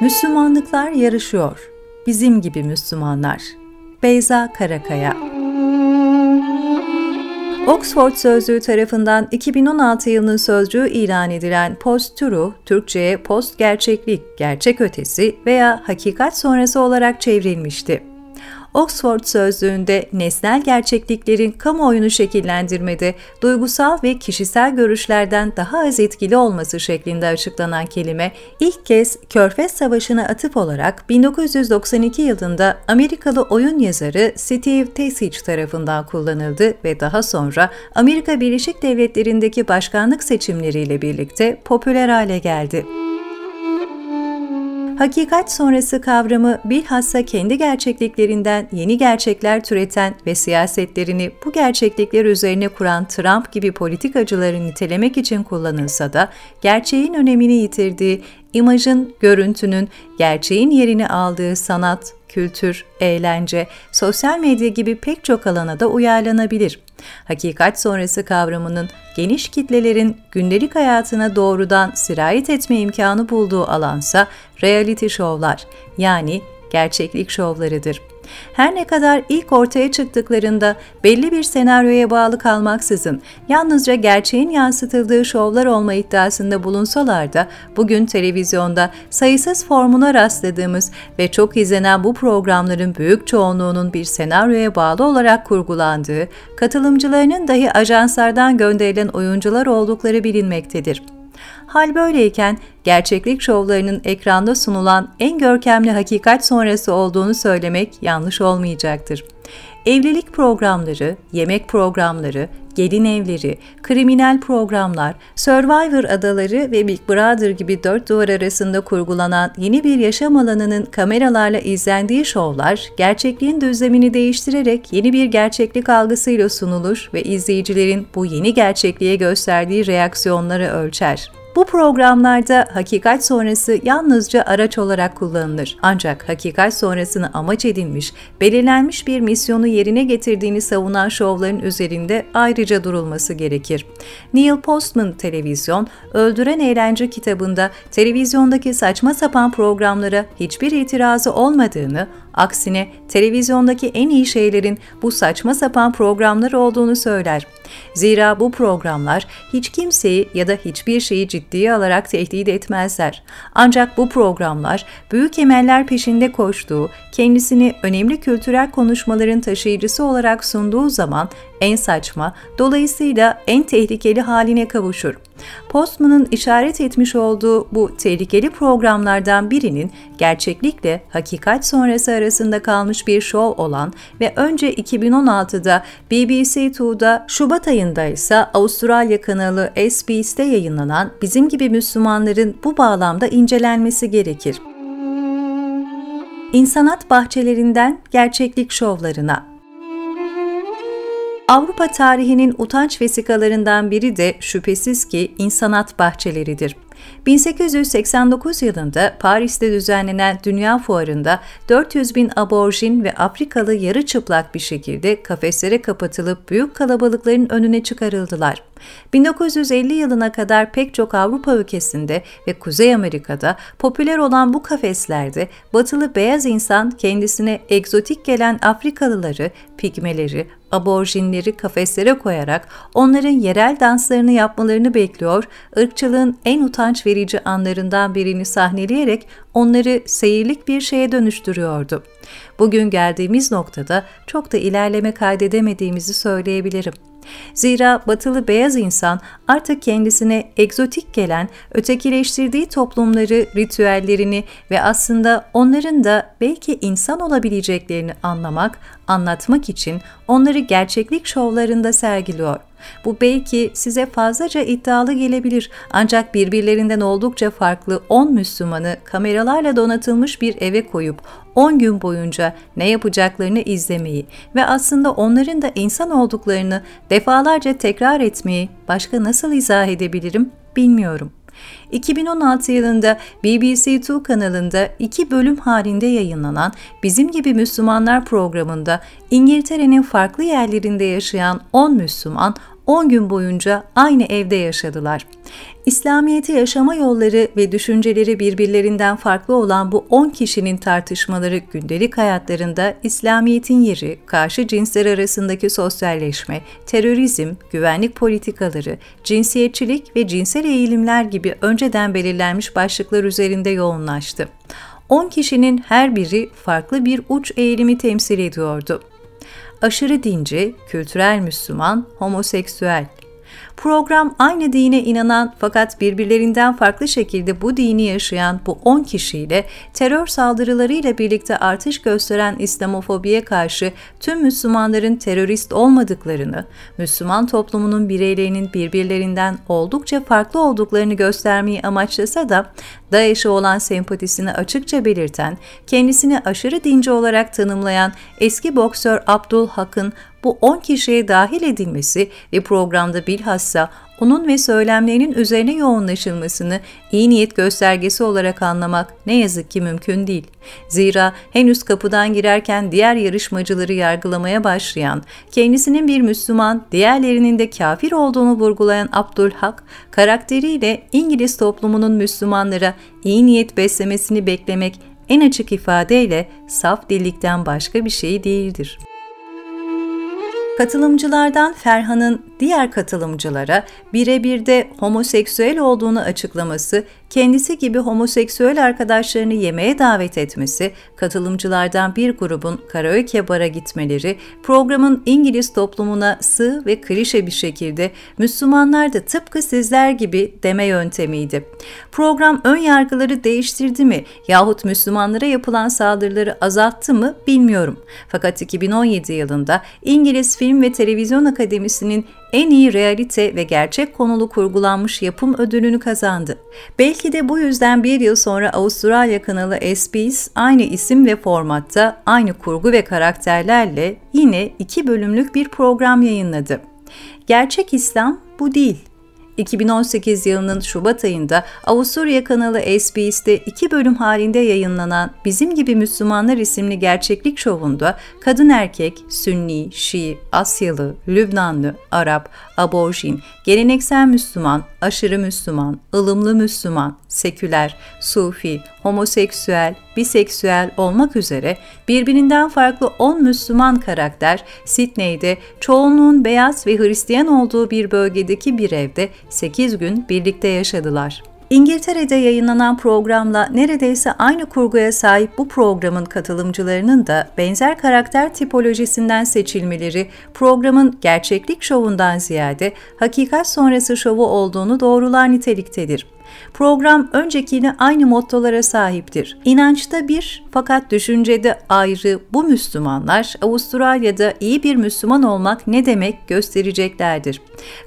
Müslümanlıklar yarışıyor. Bizim gibi Müslümanlar. Beyza Karakaya Oxford Sözlüğü tarafından 2016 yılının sözcüğü ilan edilen post-truth, Türkçe'ye post-gerçeklik, gerçek ötesi veya hakikat sonrası olarak çevrilmişti. Oxford Sözlüğü'nde nesnel gerçekliklerin kamuoyunu şekillendirmede duygusal ve kişisel görüşlerden daha az etkili olması şeklinde açıklanan kelime ilk kez Körfez Savaşı'na atıf olarak 1992 yılında Amerikalı oyun yazarı Steve Tesich tarafından kullanıldı ve daha sonra Amerika Birleşik Devletleri'ndeki başkanlık seçimleriyle birlikte popüler hale geldi. Hakikat sonrası kavramı bilhassa kendi gerçekliklerinden yeni gerçekler türeten ve siyasetlerini bu gerçeklikler üzerine kuran Trump gibi politikacıları nitelemek için kullanılsa da gerçeğin önemini yitirdiği, imajın, görüntünün gerçeğin yerini aldığı sanat, kültür, eğlence, sosyal medya gibi pek çok alana da uyarlanabilir. Hakikat sonrası kavramının geniş kitlelerin gündelik hayatına doğrudan sirayet etme imkanı bulduğu alansa reality şovlar yani gerçeklik şovlarıdır. Her ne kadar ilk ortaya çıktıklarında belli bir senaryoya bağlı kalmaksızın yalnızca gerçeğin yansıtıldığı şovlar olma iddiasında bulunsalar da bugün televizyonda sayısız formuna rastladığımız ve çok izlenen bu programların büyük çoğunluğunun bir senaryoya bağlı olarak kurgulandığı, katılımcılarının dahi ajanslardan gönderilen oyuncular oldukları bilinmektedir. Hal böyleyken gerçeklik şovlarının ekranda sunulan en görkemli hakikat sonrası olduğunu söylemek yanlış olmayacaktır. Evlilik programları, yemek programları, gelin evleri, kriminal programlar, Survivor adaları ve Big Brother gibi dört duvar arasında kurgulanan yeni bir yaşam alanının kameralarla izlendiği şovlar, gerçekliğin düzlemini değiştirerek yeni bir gerçeklik algısıyla sunulur ve izleyicilerin bu yeni gerçekliğe gösterdiği reaksiyonları ölçer. Bu programlarda hakikat sonrası yalnızca araç olarak kullanılır. Ancak hakikat sonrasını amaç edinmiş, belirlenmiş bir misyonu yerine getirdiğini savunan şovların üzerinde ayrıca durulması gerekir. Neil Postman Televizyon, Öldüren Eğlence kitabında televizyondaki saçma sapan programlara hiçbir itirazı olmadığını, aksine televizyondaki en iyi şeylerin bu saçma sapan programlar olduğunu söyler. Zira bu programlar hiç kimseyi ya da hiçbir şeyi ciddiye alarak tehdit etmezler. Ancak bu programlar büyük emeller peşinde koştuğu, kendisini önemli kültürel konuşmaların taşıyıcısı olarak sunduğu zaman en saçma, dolayısıyla en tehlikeli haline kavuşur. Postman'ın işaret etmiş olduğu bu tehlikeli programlardan birinin gerçeklikle hakikat sonrası arasında kalmış bir şov olan ve önce 2016'da BBC 2'da, Şubat ayında ise Avustralya kanalı SBS'te yayınlanan Bizim gibi Müslümanların bu bağlamda incelenmesi gerekir. İnsanat bahçelerinden gerçeklik şovlarına Avrupa tarihinin utanç vesikalarından biri de şüphesiz ki insanat bahçeleridir. 1889 yılında Paris'te düzenlenen Dünya Fuarı'nda 400 bin aborjin ve Afrikalı yarı çıplak bir şekilde kafeslere kapatılıp büyük kalabalıkların önüne çıkarıldılar. 1950 yılına kadar pek çok Avrupa ülkesinde ve Kuzey Amerika'da popüler olan bu kafeslerde batılı beyaz insan kendisine egzotik gelen Afrikalıları, pigmeleri, aborjinleri kafeslere koyarak onların yerel danslarını yapmalarını bekliyor, ırkçılığın en utanç verici anlarından birini sahneleyerek onları seyirlik bir şeye dönüştürüyordu. Bugün geldiğimiz noktada çok da ilerleme kaydedemediğimizi söyleyebilirim. Zira batılı beyaz insan artık kendisine egzotik gelen, ötekileştirdiği toplumları, ritüellerini ve aslında onların da belki insan olabileceklerini anlamak, anlatmak için onları gerçeklik şovlarında sergiliyor. Bu belki size fazlaca iddialı gelebilir ancak birbirlerinden oldukça farklı 10 Müslümanı kameralarla donatılmış bir eve koyup 10 gün boyunca ne yapacaklarını izlemeyi ve aslında onların da insan olduklarını defalarca tekrar etmeyi başka nasıl izah edebilirim bilmiyorum. 2016 yılında BBC Two kanalında iki bölüm halinde yayınlanan Bizim Gibi Müslümanlar programında İngiltere'nin farklı yerlerinde yaşayan 10 Müslüman 10 gün boyunca aynı evde yaşadılar. İslamiyet'i yaşama yolları ve düşünceleri birbirlerinden farklı olan bu 10 kişinin tartışmaları gündelik hayatlarında İslamiyet'in yeri, karşı cinsler arasındaki sosyalleşme, terörizm, güvenlik politikaları, cinsiyetçilik ve cinsel eğilimler gibi önceden belirlenmiş başlıklar üzerinde yoğunlaştı. 10 kişinin her biri farklı bir uç eğilimi temsil ediyordu. Aşırı dinci, kültürel Müslüman, homoseksüel, Program aynı dine inanan fakat birbirlerinden farklı şekilde bu dini yaşayan bu 10 kişiyle terör saldırılarıyla birlikte artış gösteren İslamofobiye karşı tüm Müslümanların terörist olmadıklarını, Müslüman toplumunun bireylerinin birbirlerinden oldukça farklı olduklarını göstermeyi amaçlasa da DAEŞ'e olan sempatisini açıkça belirten, kendisini aşırı dinci olarak tanımlayan eski boksör Abdul Hak'ın bu 10 kişiye dahil edilmesi ve programda bilhassa onun ve söylemlerinin üzerine yoğunlaşılmasını iyi niyet göstergesi olarak anlamak ne yazık ki mümkün değil. Zira henüz kapıdan girerken diğer yarışmacıları yargılamaya başlayan, kendisinin bir Müslüman, diğerlerinin de kafir olduğunu vurgulayan Abdülhak, karakteriyle İngiliz toplumunun Müslümanlara iyi niyet beslemesini beklemek en açık ifadeyle saf dillikten başka bir şey değildir. Katılımcılardan Ferhan'ın diğer katılımcılara birebir de homoseksüel olduğunu açıklaması kendisi gibi homoseksüel arkadaşlarını yemeğe davet etmesi, katılımcılardan bir grubun karaoke bara gitmeleri, programın İngiliz toplumuna sığ ve klişe bir şekilde Müslümanlar da tıpkı sizler gibi deme yöntemiydi. Program ön yargıları değiştirdi mi yahut Müslümanlara yapılan saldırıları azalttı mı bilmiyorum. Fakat 2017 yılında İngiliz Film ve Televizyon Akademisi'nin en iyi realite ve gerçek konulu kurgulanmış yapım ödülünü kazandı. Belki de bu yüzden bir yıl sonra Avustralya kanalı SBS aynı isim ve formatta, aynı kurgu ve karakterlerle yine iki bölümlük bir program yayınladı. Gerçek İslam bu değil. 2018 yılının Şubat ayında Avusturya kanalı SBS'te iki bölüm halinde yayınlanan Bizim Gibi Müslümanlar isimli gerçeklik şovunda kadın erkek, Sünni, Şii, Asyalı, Lübnanlı, Arap, aborjin, geleneksel Müslüman, aşırı Müslüman, ılımlı Müslüman, seküler, sufi, homoseksüel, biseksüel olmak üzere birbirinden farklı 10 Müslüman karakter Sidney'de çoğunluğun beyaz ve Hristiyan olduğu bir bölgedeki bir evde 8 gün birlikte yaşadılar. İngiltere'de yayınlanan programla neredeyse aynı kurguya sahip bu programın katılımcılarının da benzer karakter tipolojisinden seçilmeleri programın gerçeklik şovundan ziyade hakikat sonrası şovu olduğunu doğrular niteliktedir. Program öncekine aynı mottolara sahiptir. İnançta bir fakat düşüncede ayrı bu Müslümanlar Avustralya'da iyi bir Müslüman olmak ne demek göstereceklerdir.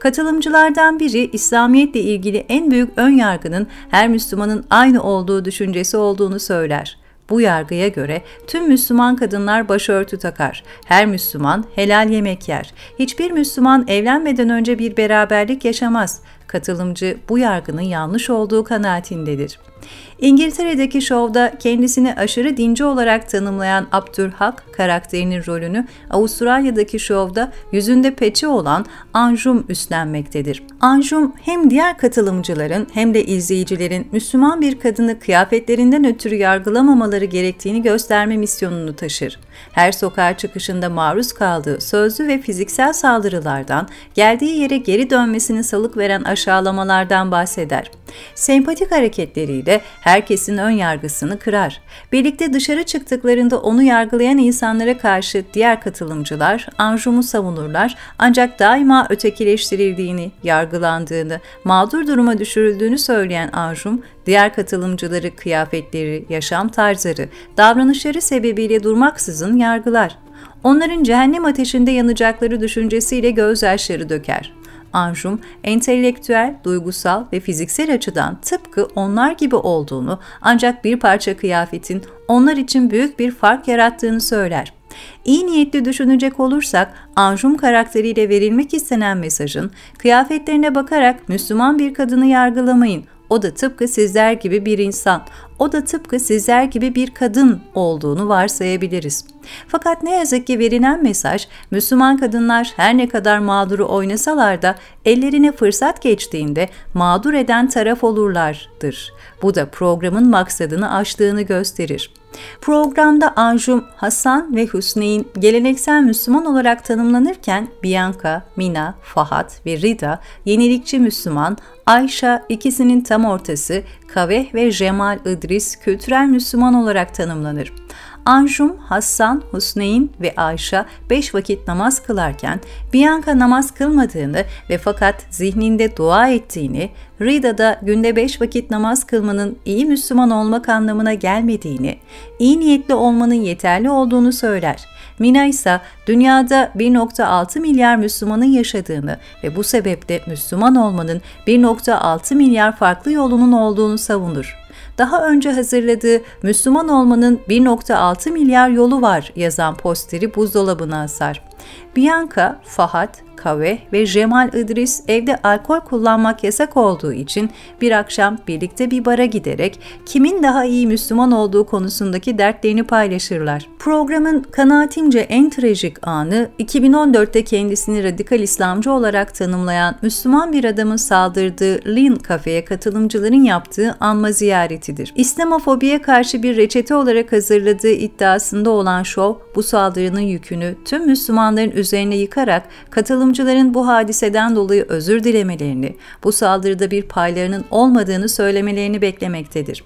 Katılımcılardan biri İslamiyetle ilgili en büyük ön yargının her Müslümanın aynı olduğu düşüncesi olduğunu söyler. Bu yargıya göre tüm Müslüman kadınlar başörtü takar. Her Müslüman helal yemek yer. Hiçbir Müslüman evlenmeden önce bir beraberlik yaşamaz. Katılımcı bu yargının yanlış olduğu kanaatindedir. İngiltere'deki şovda kendisini aşırı dinci olarak tanımlayan Abdülhak karakterinin rolünü Avustralya'daki şovda yüzünde peçe olan Anjum üstlenmektedir. Anjum hem diğer katılımcıların hem de izleyicilerin Müslüman bir kadını kıyafetlerinden ötürü yargılamamaları gerektiğini gösterme misyonunu taşır. Her sokağa çıkışında maruz kaldığı sözlü ve fiziksel saldırılardan, geldiği yere geri dönmesini salık veren aşağılamalardan bahseder. Sempatik hareketleriyle herkesin ön yargısını kırar. Birlikte dışarı çıktıklarında onu yargılayan insanlara karşı diğer katılımcılar Anjum'u savunurlar ancak daima ötekileştirildiğini, yargılandığını, mağdur duruma düşürüldüğünü söyleyen Anjum, diğer katılımcıları kıyafetleri, yaşam tarzları, davranışları sebebiyle durmaksızın yargılar. Onların cehennem ateşinde yanacakları düşüncesiyle gözyaşları döker. Anjum, entelektüel, duygusal ve fiziksel açıdan tıpkı onlar gibi olduğunu ancak bir parça kıyafetin onlar için büyük bir fark yarattığını söyler. İyi niyetli düşünecek olursak Anjum karakteriyle verilmek istenen mesajın kıyafetlerine bakarak Müslüman bir kadını yargılamayın, o da tıpkı sizler gibi bir insan, o da tıpkı sizler gibi bir kadın olduğunu varsayabiliriz. Fakat ne yazık ki verilen mesaj, Müslüman kadınlar her ne kadar mağduru oynasalar da ellerine fırsat geçtiğinde mağdur eden taraf olurlardır. Bu da programın maksadını aştığını gösterir. Programda Anjum, Hasan ve Hüsneyn geleneksel Müslüman olarak tanımlanırken Bianca, Mina, Fahat ve Rida yenilikçi Müslüman, Ayşe ikisinin tam ortası, Kaveh ve Cemal İdris kültürel Müslüman olarak tanımlanır. Anjum, Hassan, Husneyn ve Ayşe beş vakit namaz kılarken Bianca namaz kılmadığını ve fakat zihninde dua ettiğini, Rida da günde beş vakit namaz kılmanın iyi Müslüman olmak anlamına gelmediğini, iyi niyetli olmanın yeterli olduğunu söyler. Mina ise dünyada 1.6 milyar Müslümanın yaşadığını ve bu sebeple Müslüman olmanın 1.6 milyar farklı yolunun olduğunu savunur daha önce hazırladığı Müslüman olmanın 1.6 milyar yolu var yazan posteri buzdolabına asar. Bianca, Fahat, Kave ve Cemal İdris evde alkol kullanmak yasak olduğu için bir akşam birlikte bir bara giderek kimin daha iyi Müslüman olduğu konusundaki dertlerini paylaşırlar. Programın kanaatimce en trajik anı 2014'te kendisini radikal İslamcı olarak tanımlayan Müslüman bir adamın saldırdığı Lin kafeye katılımcıların yaptığı anma ziyaretidir. İslamofobiye karşı bir reçete olarak hazırladığı iddiasında olan şov bu saldırının yükünü tüm Müslümanların üzerine yıkarak katılımcıların bu hadiseden dolayı özür dilemelerini, bu saldırıda bir paylarının olmadığını söylemelerini beklemektedir.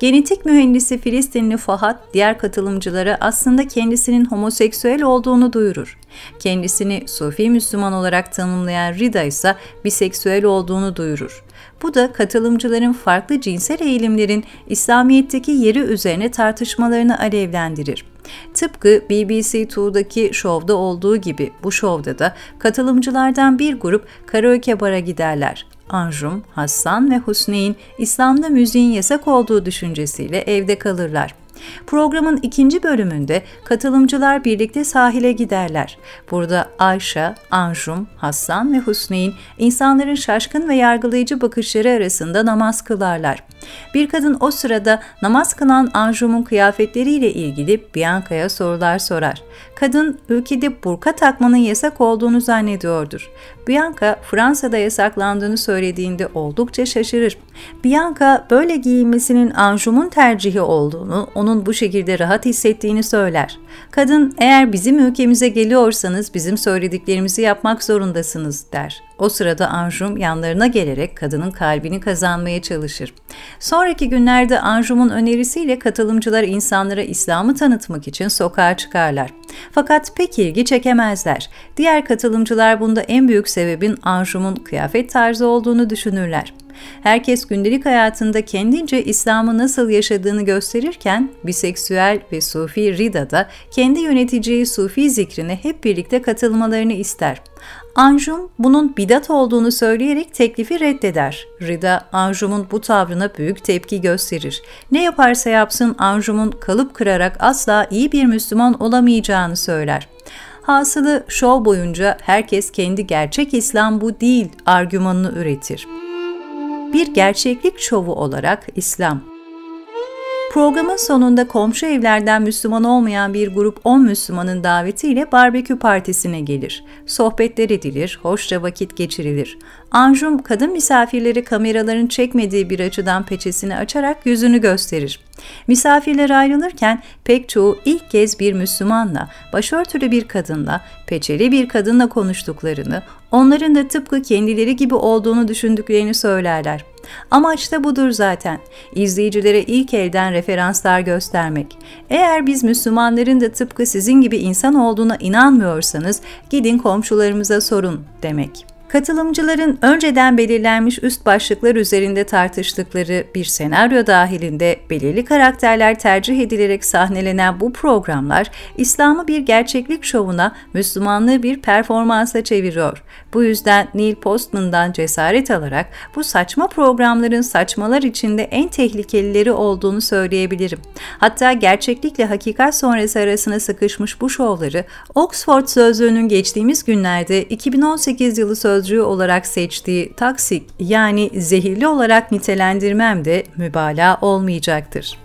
Genetik mühendisi Filistinli Fahat diğer katılımcılara aslında kendisinin homoseksüel olduğunu duyurur. Kendisini Sufi Müslüman olarak tanımlayan Rida ise biseksüel olduğunu duyurur. Bu da katılımcıların farklı cinsel eğilimlerin İslamiyet'teki yeri üzerine tartışmalarını alevlendirir. Tıpkı BBC 2'daki şovda olduğu gibi bu şovda da katılımcılardan bir grup karaoke bara giderler. Anjum, Hassan ve Husneyn İslam'da müziğin yasak olduğu düşüncesiyle evde kalırlar. Programın ikinci bölümünde katılımcılar birlikte sahile giderler. Burada Ayşe, Anjum, Hassan ve Husneyn insanların şaşkın ve yargılayıcı bakışları arasında namaz kılarlar. Bir kadın o sırada namaz kılan Anjum'un kıyafetleriyle ilgili Bianca'ya sorular sorar. Kadın ülkede burka takmanın yasak olduğunu zannediyordur. Bianca Fransa'da yasaklandığını söylediğinde oldukça şaşırır. Bianca böyle giyinmesinin Anjum'un tercihi olduğunu, onun bu şekilde rahat hissettiğini söyler. Kadın eğer bizim ülkemize geliyorsanız bizim söylediklerimizi yapmak zorundasınız der. O sırada Anjum yanlarına gelerek kadının kalbini kazanmaya çalışır. Sonraki günlerde Anjum'un önerisiyle katılımcılar insanlara İslam'ı tanıtmak için sokağa çıkarlar. Fakat pek ilgi çekemezler. Diğer katılımcılar bunda en büyük sebebin Anjum'un kıyafet tarzı olduğunu düşünürler. Herkes gündelik hayatında kendince İslam'ı nasıl yaşadığını gösterirken biseksüel ve Sufi Rida da kendi yöneteceği Sufi zikrine hep birlikte katılmalarını ister. Anjum bunun bidat olduğunu söyleyerek teklifi reddeder. Rida Anjum'un bu tavrına büyük tepki gösterir. Ne yaparsa yapsın Anjum'un kalıp kırarak asla iyi bir Müslüman olamayacağını söyler. Hasılı şov boyunca herkes kendi gerçek İslam bu değil argümanını üretir. Bir gerçeklik şovu olarak İslam Programın sonunda komşu evlerden Müslüman olmayan bir grup 10 Müslümanın davetiyle barbekü partisine gelir. Sohbetler edilir, hoşça vakit geçirilir. Anjum kadın misafirleri kameraların çekmediği bir açıdan peçesini açarak yüzünü gösterir. Misafirler ayrılırken pek çoğu ilk kez bir Müslümanla, başörtülü bir kadınla, peçeli bir kadınla konuştuklarını, onların da tıpkı kendileri gibi olduğunu düşündüklerini söylerler. Amaç da budur zaten. İzleyicilere ilk elden referanslar göstermek. Eğer biz Müslümanların da tıpkı sizin gibi insan olduğuna inanmıyorsanız gidin komşularımıza sorun demek. Katılımcıların önceden belirlenmiş üst başlıklar üzerinde tartıştıkları bir senaryo dahilinde belirli karakterler tercih edilerek sahnelenen bu programlar İslam'ı bir gerçeklik şovuna, Müslümanlığı bir performansa çeviriyor. Bu yüzden Neil Postman'dan cesaret alarak bu saçma programların saçmalar içinde en tehlikelileri olduğunu söyleyebilirim. Hatta gerçeklikle hakikat sonrası arasına sıkışmış bu şovları Oxford Sözlüğü'nün geçtiğimiz günlerde 2018 yılı söz sözcüğü olarak seçtiği taksik yani zehirli olarak nitelendirmem de mübalağa olmayacaktır.